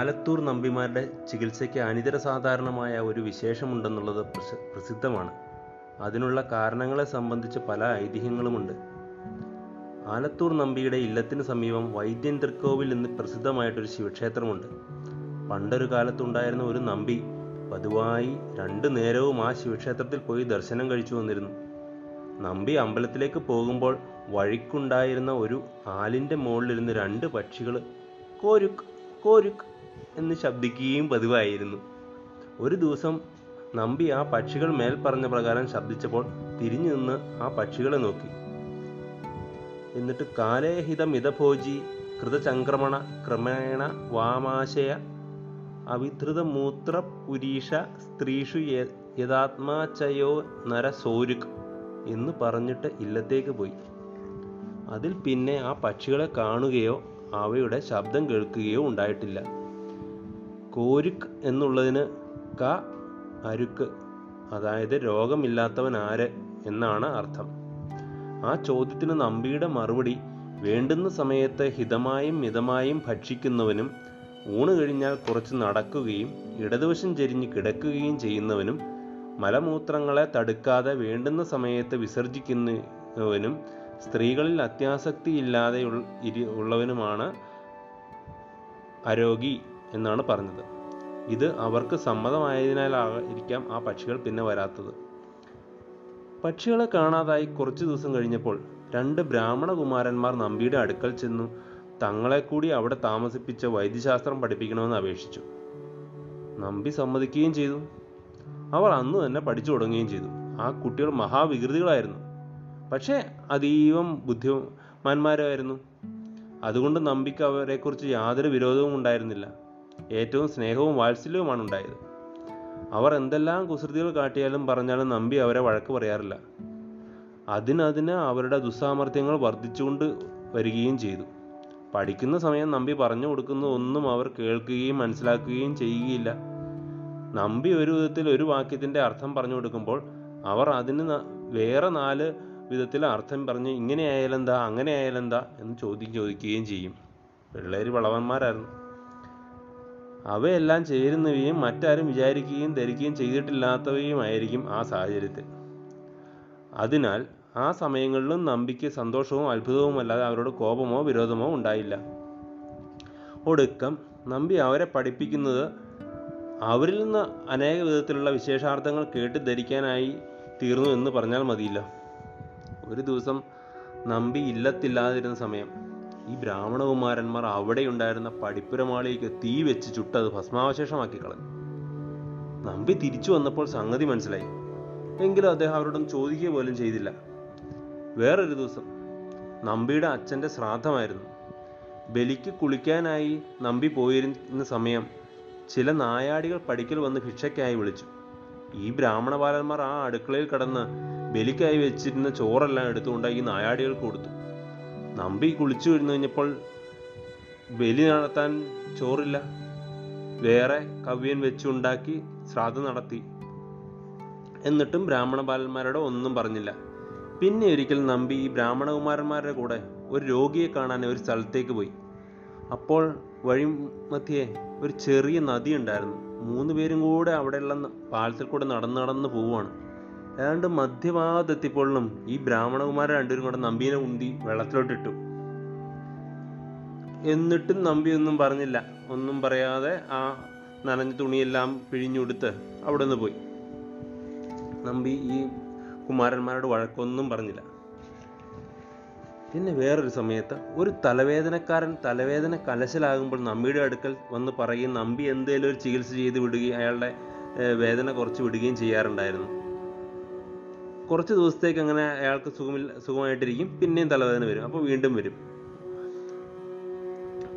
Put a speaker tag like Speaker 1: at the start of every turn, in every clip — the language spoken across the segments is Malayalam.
Speaker 1: ആലത്തൂർ നമ്പിമാരുടെ ചികിത്സയ്ക്ക് അനിതര സാധാരണമായ ഒരു വിശേഷമുണ്ടെന്നുള്ളത് പ്രസിദ്ധമാണ്. അതിനുള്ള കാരണങ്ങളെ സംബന്ധിച്ച് പല ഐതിഹ്യങ്ങളുമുണ്ട്. ആലത്തൂർ നമ്പിയുടെ ഇല്ലത്തിന് സമീപം വൈദ്യൻ തൃക്കോവിൽ എന്ന് പ്രസിദ്ധമായിട്ടൊരു ശിവക്ഷേത്രമുണ്ട്. പണ്ടൊരു കാലത്തുണ്ടായിരുന്ന ഒരു നമ്പി പതിവായി രണ്ടു നേരവും ആ ശിവക്ഷേത്രത്തിൽ പോയി ദർശനം കഴിച്ചു വന്നിരുന്നു. നമ്പി അമ്പലത്തിലേക്ക് പോകുമ്പോൾ വഴിക്കുണ്ടായിരുന്ന ഒരു ആലിന്റെ മുകളിലിരുന്ന് രണ്ട് പക്ഷികൾ കോരുക്ക് കോരുക് എന്ന് ശബ്ദിക്കുകയും പതിവായിരുന്നു. ഒരു ദിവസം നമ്പി ആ പക്ഷികൾ മേൽ പറഞ്ഞ പ്രകാരം ശബ്ദിച്ചപ്പോൾ തിരിഞ്ഞു നിന്ന് ആ പക്ഷികളെ നോക്കി. എന്നിട്ട് കാലേഹിത മിതഭോജി കൃതചംക്രമണ ക്രമേണ വാമാശയ അവിധൃത മൂത്ര പുരീഷ സ്ത്രീഷു യഥാത്മാചയോ നരസോരുക് എന്ന് പറഞ്ഞിട്ട് ഇല്ലത്തേക്ക് പോയി. അതിൽ പിന്നെ ആ പക്ഷികളെ കാണുകയോ അവയുടെ ശബ്ദം കേൾക്കുകയോ ഉണ്ടായിട്ടില്ല. കോരുക് എന്നുള്ളതിന് ക അരുക്ക്. അതായത് രോഗമില്ലാത്തവൻ ആര് എന്നാണ് അർത്ഥം. ആ ചോദ്യത്തിന് നമ്പിയുടെ മറുപടി വേണ്ടുന്ന സമയത്ത് ഹിതമായും മിതമായും ഭക്ഷിക്കുന്നവനും ഊണ് കഴിഞ്ഞാൽ കുറച്ച് നടക്കുകയും ഇടതുവശം ചെരിഞ്ഞ് കിടക്കുകയും ചെയ്യുന്നവനും മലമൂത്രങ്ങളെ തടുക്കാതെ വേണ്ടുന്ന സമയത്ത് വിസർജിക്കുന്നവനും സ്ത്രീകളിൽ അത്യാസക്തി ഇല്ലാതെ ഉള്ളവനുമാണ് അരോഗി എന്നാണ് പറഞ്ഞത്. ഇത് അവർക്ക് സമ്മതമായതിനാലായിരിക്കാം ആ പക്ഷികൾ പിന്നെ വരാത്തത്. പക്ഷികളെ കാണാതായി കുറച്ചു ദിവസം കഴിഞ്ഞപ്പോൾ രണ്ട് ബ്രാഹ്മണ കുമാരന്മാർ നമ്പിയുടെ അടുക്കൽ ചെന്നു തങ്ങളെ കൂടി അവിടെ താമസിപ്പിച്ച വൈദ്യശാസ്ത്രം പഠിപ്പിക്കണമെന്ന് അപേക്ഷിച്ചു. നമ്പി സമ്മതിക്കുകയും ചെയ്തു. അവർ അന്ന് തന്നെ പഠിച്ചു തുടങ്ങുകയും ചെയ്തു. ആ കുട്ടികൾ മഹാവികൃതികളായിരുന്നു. പക്ഷേ അതീവം ബുദ്ധിമാന്മാരായിരുന്നു. അതുകൊണ്ട് നമ്പിക്ക് അവരെക്കുറിച്ച് യാതൊരു വിരോധവും ഉണ്ടായിരുന്നില്ല. ഏറ്റവും സ്നേഹവും വാത്സല്യവുമാണ് ഉണ്ടായത്. അവർ എന്തെല്ലാം കുസൃതികൾ കാട്ടിയാലും പറഞ്ഞാലും നമ്പി അവരെ വഴക്ക് പറയാറില്ല. അതിനതിന് അവരുടെ ദുസ്സാമർഥ്യങ്ങൾ വർദ്ധിച്ചുകൊണ്ട് വരികയും ചെയ്തു. പഠിക്കുന്ന സമയം നമ്പി പറഞ്ഞു കൊടുക്കുന്ന ഒന്നും അവർ കേൾക്കുകയും മനസ്സിലാക്കുകയും ചെയ്യുകയില്ല. നമ്പി ഒരു വിധത്തിൽ ഒരു വാക്യത്തിന്റെ അർത്ഥം പറഞ്ഞു കൊടുക്കുമ്പോൾ അവർ അതിന് വേറെ നാല് വിധത്തിൽ അർത്ഥം പറഞ്ഞ് ഇങ്ങനെ ആയാലെന്താ അങ്ങനെ ആയാലെന്താ എന്ന് ചോദ്യം ചോദിക്കുകയും ചെയ്യും. പിള്ളേർ വളവന്മാരായിരുന്നു. അവയെല്ലാം ചേരുന്നവയും മറ്റാരും വിചാരിക്കുകയും ധരിക്കുകയും ചെയ്തിട്ടില്ലാത്തവയുമായിരിക്കും ആ സാഹചര്യത്തിൽ. അതിനാൽ ആ സമയങ്ങളിലും നമ്പിക്ക് സന്തോഷവും അത്ഭുതവും അല്ലാതെ അവരോട് കോപമോ വിരോധമോ ഉണ്ടായില്ല. ഒടുക്കം നമ്പി അവരെ പഠിപ്പിക്കുന്നത് അവരിൽ നിന്ന് അനേക വിധത്തിലുള്ള വിശേഷാർത്ഥങ്ങൾ കേട്ട് ധരിക്കാനായി തീർന്നു എന്ന് പറഞ്ഞാൽ മതിയില്ല. ഒരു ദിവസം നമ്പി ഇല്ലത്തില്ലാതിരുന്ന സമയം ഈ ബ്രാഹ്മണകുമാരന്മാർ അവിടെയുണ്ടായിരുന്ന പഠിപ്പുരമാളിക്ക് തീ വെച്ച് ചുട്ടത് ഭസ്മാവശേഷമാക്കി കളഞ്ഞു. നമ്പി തിരിച്ചു വന്നപ്പോൾ സംഗതി മനസ്സിലായി. എങ്കിലും അദ്ദേഹം അവരോടും ചോദിക്കുക പോലും ചെയ്തില്ല. വേറൊരു ദിവസം നമ്പിയുടെ അച്ഛന്റെ ശ്രാദ്ധമായിരുന്നു. ബലിക്ക് കുളിക്കാനായി നമ്പി പോയിരുന്ന സമയം ചില നായാടികൾ പടിക്കൽ വന്ന് ഭിക്ഷയ്ക്കായി വിളിച്ചു. ഈ ബ്രാഹ്മണ ബാലന്മാർ ആ അടുക്കളയിൽ കടന്ന് ബലിക്കായി വെച്ചിരുന്ന ചോറെല്ലാം എടുത്തുകൊണ്ടായി നായാടികൾക്ക് കൊടുത്തു. നമ്പി കുളിച്ചു കഴിഞ്ഞു കഴിഞ്ഞപ്പോൾ ബലി നടത്താൻ ചോറില്ല. വേറെ കവ്യൻ വെച്ചുണ്ടാക്കി ശ്രാദ്ധം നടത്തി. എന്നിട്ടും ബ്രാഹ്മണ ബാലന്മാരോട് ഒന്നും പറഞ്ഞില്ല. പിന്നെ ഒരിക്കൽ നമ്പി ഈ ബ്രാഹ്മണകുമാരന്മാരുടെ കൂടെ ഒരു രോഗിയെ കാണാൻ ഒരു സ്ഥലത്തേക്ക് പോയി. അപ്പോൾ വഴി മധ്യേ ഒരു ചെറിയ നദി ഉണ്ടായിരുന്നു. മൂന്ന് പേരും കൂടെ അവിടെയുള്ള പാലത്തിൽ കൂടെ നടന്ന് നടന്ന് പോവുകയാണ്. ഏതാണ്ട് മധ്യഭാഗത്തെത്തിയപ്പോഴും ഈ ബ്രാഹ്മണകുമാരൻ രണ്ടുപേരും കൂടെ നമ്പീനെ ഉന്തി വെള്ളത്തിലോട്ടിട്ടു. എന്നിട്ടും നമ്പി ഒന്നും പറഞ്ഞില്ല. ഒന്നും പറയാതെ ആ നനഞ്ഞ തുണിയെല്ലാം പിഴിഞ്ഞുകൊടുത്ത് അവിടെ നിന്ന് പോയി. നമ്പി ഈ കുമാരന്മാരോട് വഴക്കൊന്നും പറഞ്ഞില്ല. പിന്നെ വേറൊരു സമയത്ത് ഒരു തലവേദനക്കാരൻ തലവേദന കലശലാകുമ്പോൾ നമ്പിയുടെ അടുക്കൽ വന്ന് പറയും നമ്പി എന്തേലും ഒരു ചികിത്സ ചെയ്ത് വിടുകയും അയാളുടെ വേദന കുറച്ച് വിടുകയും ചെയ്യാറുണ്ടായിരുന്നു. കുറച്ച് ദിവസത്തേക്ക് അങ്ങനെ അയാൾക്ക് സുഖമില്ല സുഖമായിട്ടിരിക്കും. പിന്നെയും തലവേദന വരും. അപ്പോൾ വീണ്ടും വരും.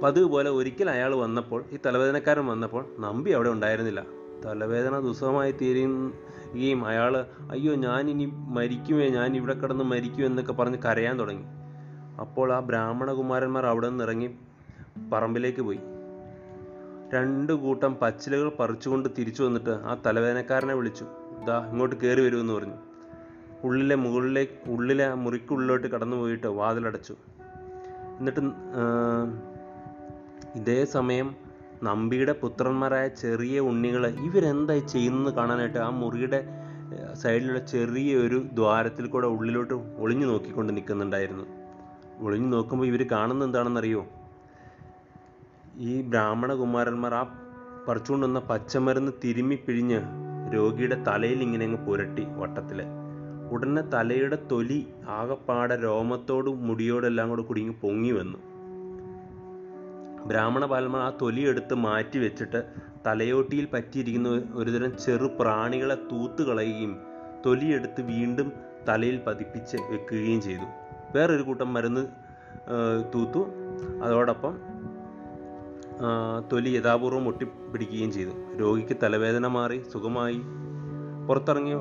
Speaker 1: പതിവ് പോലെ ഒരിക്കൽ അയാൾ വന്നപ്പോൾ ഈ തലവേദനക്കാരൻ വന്നപ്പോൾ നമ്പി അവിടെ ഉണ്ടായിരുന്നില്ല. തലവേദന ദുസ്സഹമായി തീരുകയും അയാൾ അയ്യോ ഞാൻ ഇനി മരിക്കുമേ ഞാൻ ഇവിടെ കിടന്ന് മരിക്കും എന്നൊക്കെ പറഞ്ഞ് കരയാൻ തുടങ്ങി. അപ്പോൾ ആ ബ്രാഹ്മണകുമാരന്മാർ അവിടെ നിന്ന് ഇറങ്ങി പറമ്പിലേക്ക് പോയി. രണ്ട് കൂട്ടം പച്ചിലകൾ പറിച്ചുകൊണ്ട് തിരിച്ചു വന്നിട്ട് ആ തലവേദനക്കാരനെ വിളിച്ചു. ദാ ഇങ്ങോട്ട് കയറി വരുമെന്ന് പറഞ്ഞു. ഉള്ളിലെ മുകളിലേക്ക് ഉള്ളിലെ മുറിക്കുള്ളിലോട്ട് കടന്നു പോയിട്ട് വാതിലടച്ചു. എന്നിട്ട് ഇതേ സമയം നമ്പിയുടെ പുത്രന്മാരായ ചെറിയ ഉണ്ണികൾ ഇവരെന്തായി ചെയ്യുന്നത് കാണാനായിട്ട് ആ മുറിയുടെ സൈഡിലുള്ള ചെറിയൊരു ദ്വാരത്തിൽ കൂടെ ഉള്ളിലോട്ട് ഒളിഞ്ഞു നോക്കിക്കൊണ്ട് നിൽക്കുന്നുണ്ടായിരുന്നു. ഒളിഞ്ഞു നോക്കുമ്പോൾ ഇവർ കാണുന്നത് എന്താണെന്നറിയോ? ഈ ബ്രാഹ്മണ കുമാരന്മാർ ആ പറിച്ചുകൊണ്ടുവന്ന പച്ചമരുന്ന് തിരുമ്മി പിഴിഞ്ഞ് രോഗിയുടെ തലയിൽ ഇങ്ങനെ അങ്ങ് പുരട്ടി വട്ടത്തിൽ. ഉടനെ തലയുടെ തൊലി ആകപ്പാടെ രോമത്തോടും മുടിയോടും എല്ലാം കൂടെ കുടുങ്ങി പൊങ്ങി വന്നു. ബ്രാഹ്മണ പാൽമ ആ തൊലി എടുത്ത് മാറ്റി വെച്ചിട്ട് തലയോട്ടിയിൽ പറ്റിയിരിക്കുന്ന ഒരുതരം ചെറു പ്രാണികളെ തൂത്ത് കളയുകയും തൊലിയെടുത്ത് വീണ്ടും തലയിൽ പതിപ്പിച്ച് വെക്കുകയും ചെയ്തു. വേറൊരു കൂട്ടം മരുന്ന് തൂത്തു. അതോടൊപ്പം തൊലി യഥാപൂർവം ഒട്ടിപ്പിടിക്കുകയും ചെയ്തു. രോഗിക്ക് തലവേദന മാറി സുഖമായി. പുറത്തിറങ്ങി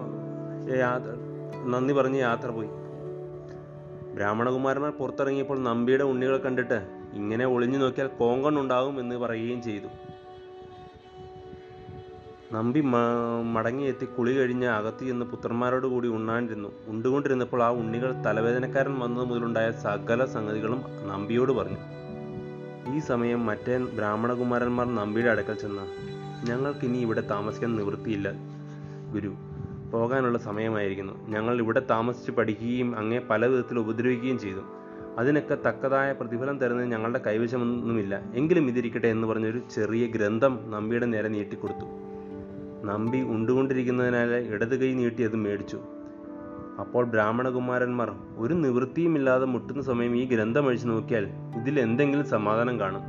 Speaker 1: യാത്ര നന്ദി പറഞ്ഞ് യാത്ര പോയി. ബ്രാഹ്മണകുമാരന്മാർ പുറത്തിറങ്ങിയപ്പോൾ നമ്പിയുടെ ഉണ്ണികളെ കണ്ടിട്ട് ഇങ്ങനെ ഒളിഞ്ഞു നോക്കിയാൽ കോങ്കണ്ണുണ്ടാവും എന്ന് പറയുകയും ചെയ്തു. നമ്പി മടങ്ങിയെത്തി കുളി കഴിഞ്ഞ് അകത്ത് ചെന്ന് പുത്രന്മാരോട് കൂടി ഉണ്ണാനിരുന്നു ഉണ്ടുകൊണ്ടിരുന്നപ്പോൾ ആ ഉണ്ണികൾ തലവേദനക്കാരൻ വന്നത് മുതലുണ്ടായ സകല സംഗതികളും നമ്പിയോട് പറഞ്ഞു. ഈ സമയം മറ്റേ ബ്രാഹ്മണകുമാരന്മാർ നമ്പിയുടെ അടുക്കൽ ചെന്ന ഞങ്ങൾക്കിനി ഇവിടെ താമസിക്കാൻ നിവൃത്തിയില്ല ഗുരു. പോകാനുള്ള സമയമായിരിക്കുന്നു. ഞങ്ങൾ ഇവിടെ താമസിച്ച് പഠിക്കുകയും അങ്ങേ പല വിധത്തിൽ ഉപദ്രവിക്കുകയും ചെയ്തു. അതിനൊക്കെ തക്കതായ പ്രതിഫലം തരുന്നത് ഞങ്ങളുടെ കൈവശമൊന്നുമില്ല. എങ്കിലും ഇതിരിക്കട്ടെ എന്ന് പറഞ്ഞൊരു ചെറിയ ഗ്രന്ഥം നമ്പിയുടെ നേരെ നീട്ടിക്കൊടുത്തു. നമ്പി ഉണ്ടുകൊണ്ടിരിക്കുന്നതിനാൽ ഇടത് കൈ നീട്ടി അത് മേടിച്ചു. അപ്പോൾ ബ്രാഹ്മണകുമാരന്മാർ ഒരു നിവൃത്തിയുമില്ലാതെ മുട്ടുന്ന സമയം ഈ ഗ്രന്ഥം അഴിച്ചു നോക്കിയാൽ ഇതിൽ എന്തെങ്കിലും സമാധാനം കാണും.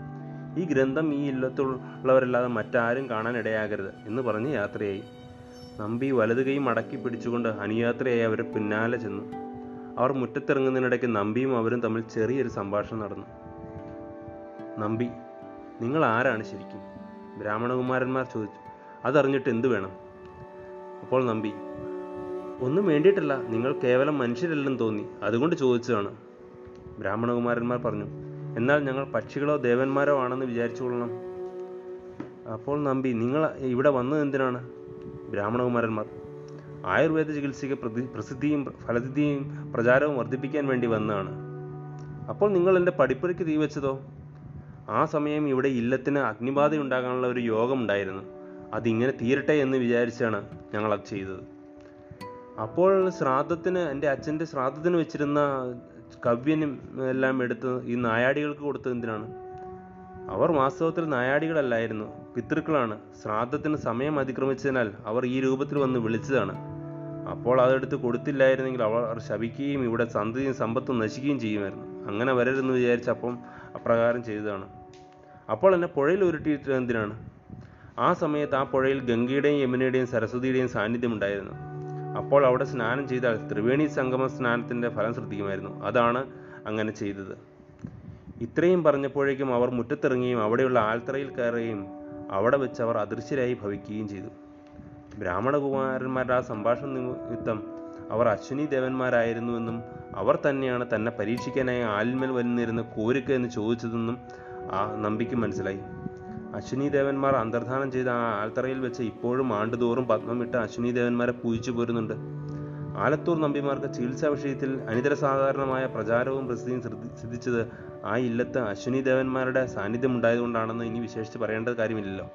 Speaker 1: ഈ ഗ്രന്ഥം ഈ ഇല്ലത്തുള്ളവരല്ലാതെ മറ്റാരും കാണാൻ ഇടയാകരുത് എന്ന് പറഞ്ഞ് യാത്രയായി. നമ്പി വലത് കൈ മടക്കി പിടിച്ചുകൊണ്ട് അനുയാത്രയായി അവരെ പിന്നാലെ ചെന്നു. അവർ മുറ്റത്തിറങ്ങുന്നതിനിടയ്ക്ക് നമ്പിയും അവരും തമ്മിൽ ചെറിയൊരു സംഭാഷണം നടന്നു. നമ്പി നിങ്ങൾ ആരാണ് ശരിക്കും? ബ്രാഹ്മണകുമാരന്മാർ ചോദിച്ചു. അതറിഞ്ഞിട്ട് എന്തു വേണം? അപ്പോൾ നമ്പി ഒന്നും വേണ്ടിയിട്ടല്ല നിങ്ങൾ കേവലം മനുഷ്യരല്ലെന്ന് തോന്നി. അതുകൊണ്ട് ചോദിച്ചതാണ്. ബ്രാഹ്മണകുമാരന്മാർ പറഞ്ഞു എന്നാൽ ഞങ്ങൾ പക്ഷികളോ ദേവന്മാരോ ആണെന്ന് വിചാരിച്ചുകൊള്ളണം. അപ്പോൾ നമ്പി നിങ്ങൾ ഇവിടെ വന്നത് എന്തിനാണ്? ബ്രാഹ്മണകുമാരന്മാർ. ആയുർവേദ ചികിത്സയ്ക്ക് പ്രസിദ്ധിയും ഫലസിദ്ധിയും പ്രചാരവും വർദ്ധിപ്പിക്കാൻ വേണ്ടി വന്നതാണ് അപ്പോൾ നിങ്ങൾ എന്റെ പഠിപ്പുരയ്ക്ക് തീ വെച്ചതോ? ആ സമയം ഇവിടെ ഇല്ലത്തിന് അഗ്നിബാധ ഉണ്ടാകാനുള്ള ഒരു യോഗം ഉണ്ടായിരുന്നു. അതിങ്ങനെ തീരട്ടെ എന്ന് വിചാരിച്ചാണ് ഞങ്ങൾ അത് ചെയ്തത്. അപ്പോൾ ശ്രാദ്ധത്തിന് എന്റെ അച്ഛന്റെ ശ്രാദ്ധത്തിന് വെച്ചിരുന്ന കവ്യനും എല്ലാം എടുത്ത് ഈ നായാടികൾക്ക് കൊടുത്തത് എന്തിനാണ്? അവർ വാസ്തവത്തിൽ നായാടികളല്ലായിരുന്നു. പിതൃക്കളാണ്. ശ്രാദ്ധത്തിന് സമയം അതിക്രമിച്ചതിനാൽ അവർ ഈ രൂപത്തിൽ വന്ന് വിളിച്ചതാണ്. അപ്പോൾ അതെടുത്ത് കൊടുത്തില്ലായിരുന്നെങ്കിൽ അവർ ശപിക്കുകയും ഇവിടെ സന്തതിയും സമ്പത്തും നശിക്കുകയും ചെയ്യുമായിരുന്നു. അങ്ങനെ വരരുതെന്ന് വിചാരിച്ച് അപ്പം അപ്രകാരം ചെയ്തതാണ്. അപ്പോൾ എന്നെ പുഴയിൽ ഉരുട്ടിയിട്ട് എന്തിനാണ്? ആ സമയത്ത് ആ പുഴയിൽ ഗംഗയുടെയും യമുനയുടെയും സരസ്വതിയുടെയും സാന്നിധ്യം ഉണ്ടായിരുന്നു അപ്പോൾ അവിടെ സ്നാനം ചെയ്താൽ ത്രിവേണി സംഗമ സ്നാനത്തിന്റെ ഫലം ശ്രദ്ധിക്കുമായിരുന്നു. അതാണ് അങ്ങനെ ചെയ്തത്. ഇത്രയും പറഞ്ഞപ്പോഴേക്കും അവർ മുറ്റത്തിറങ്ങുകയും അവിടെയുള്ള ആൽത്തറയിൽ കയറുകയും അവിടെ വെച്ച് അവർ അദൃശ്യരായി ഭവിക്കുകയും ചെയ്തു. ബ്രാഹ്മണകുമാരന്മാരുടെ ആ സംഭാഷണ നിമിത്തം അവർ അശ്വിനി ദേവന്മാരായിരുന്നുവെന്നും അവർ തന്നെയാണ് തന്നെ പരീക്ഷിക്കാനായി ആലിന്മേൽ വന്നിരുന്ന കോരുക്ക എന്ന് ചോദിച്ചതെന്നും ആ നമ്പിക്ക് മനസ്സിലായി. അശ്വിനി ദേവന്മാർ അന്തർധാനം ചെയ്ത ആ ആൽത്തറയിൽ വെച്ച് ഇപ്പോഴും ആണ്ടുതോറും പത്മമിട്ട് അശ്വിനി ദേവന്മാരെ പൂജിച്ചു പോരുന്നുണ്ട്. ആലത്തൂർ നമ്പിമാർക്ക് ചികിത്സാ വിഷയത്തിൽ അനിതര സാധാരണമായ പ്രചാരവും പ്രസിദ്ധിയും സിദ്ധിച്ചത് ആ ഇല്ലത്ത് അശ്വിനി ദേവന്മാരുടെ സാന്നിധ്യം ഉണ്ടായതുകൊണ്ടാണെന്ന് ഇനി വിശേഷിച്ച് പറയേണ്ട കാര്യമില്ലല്ലോ.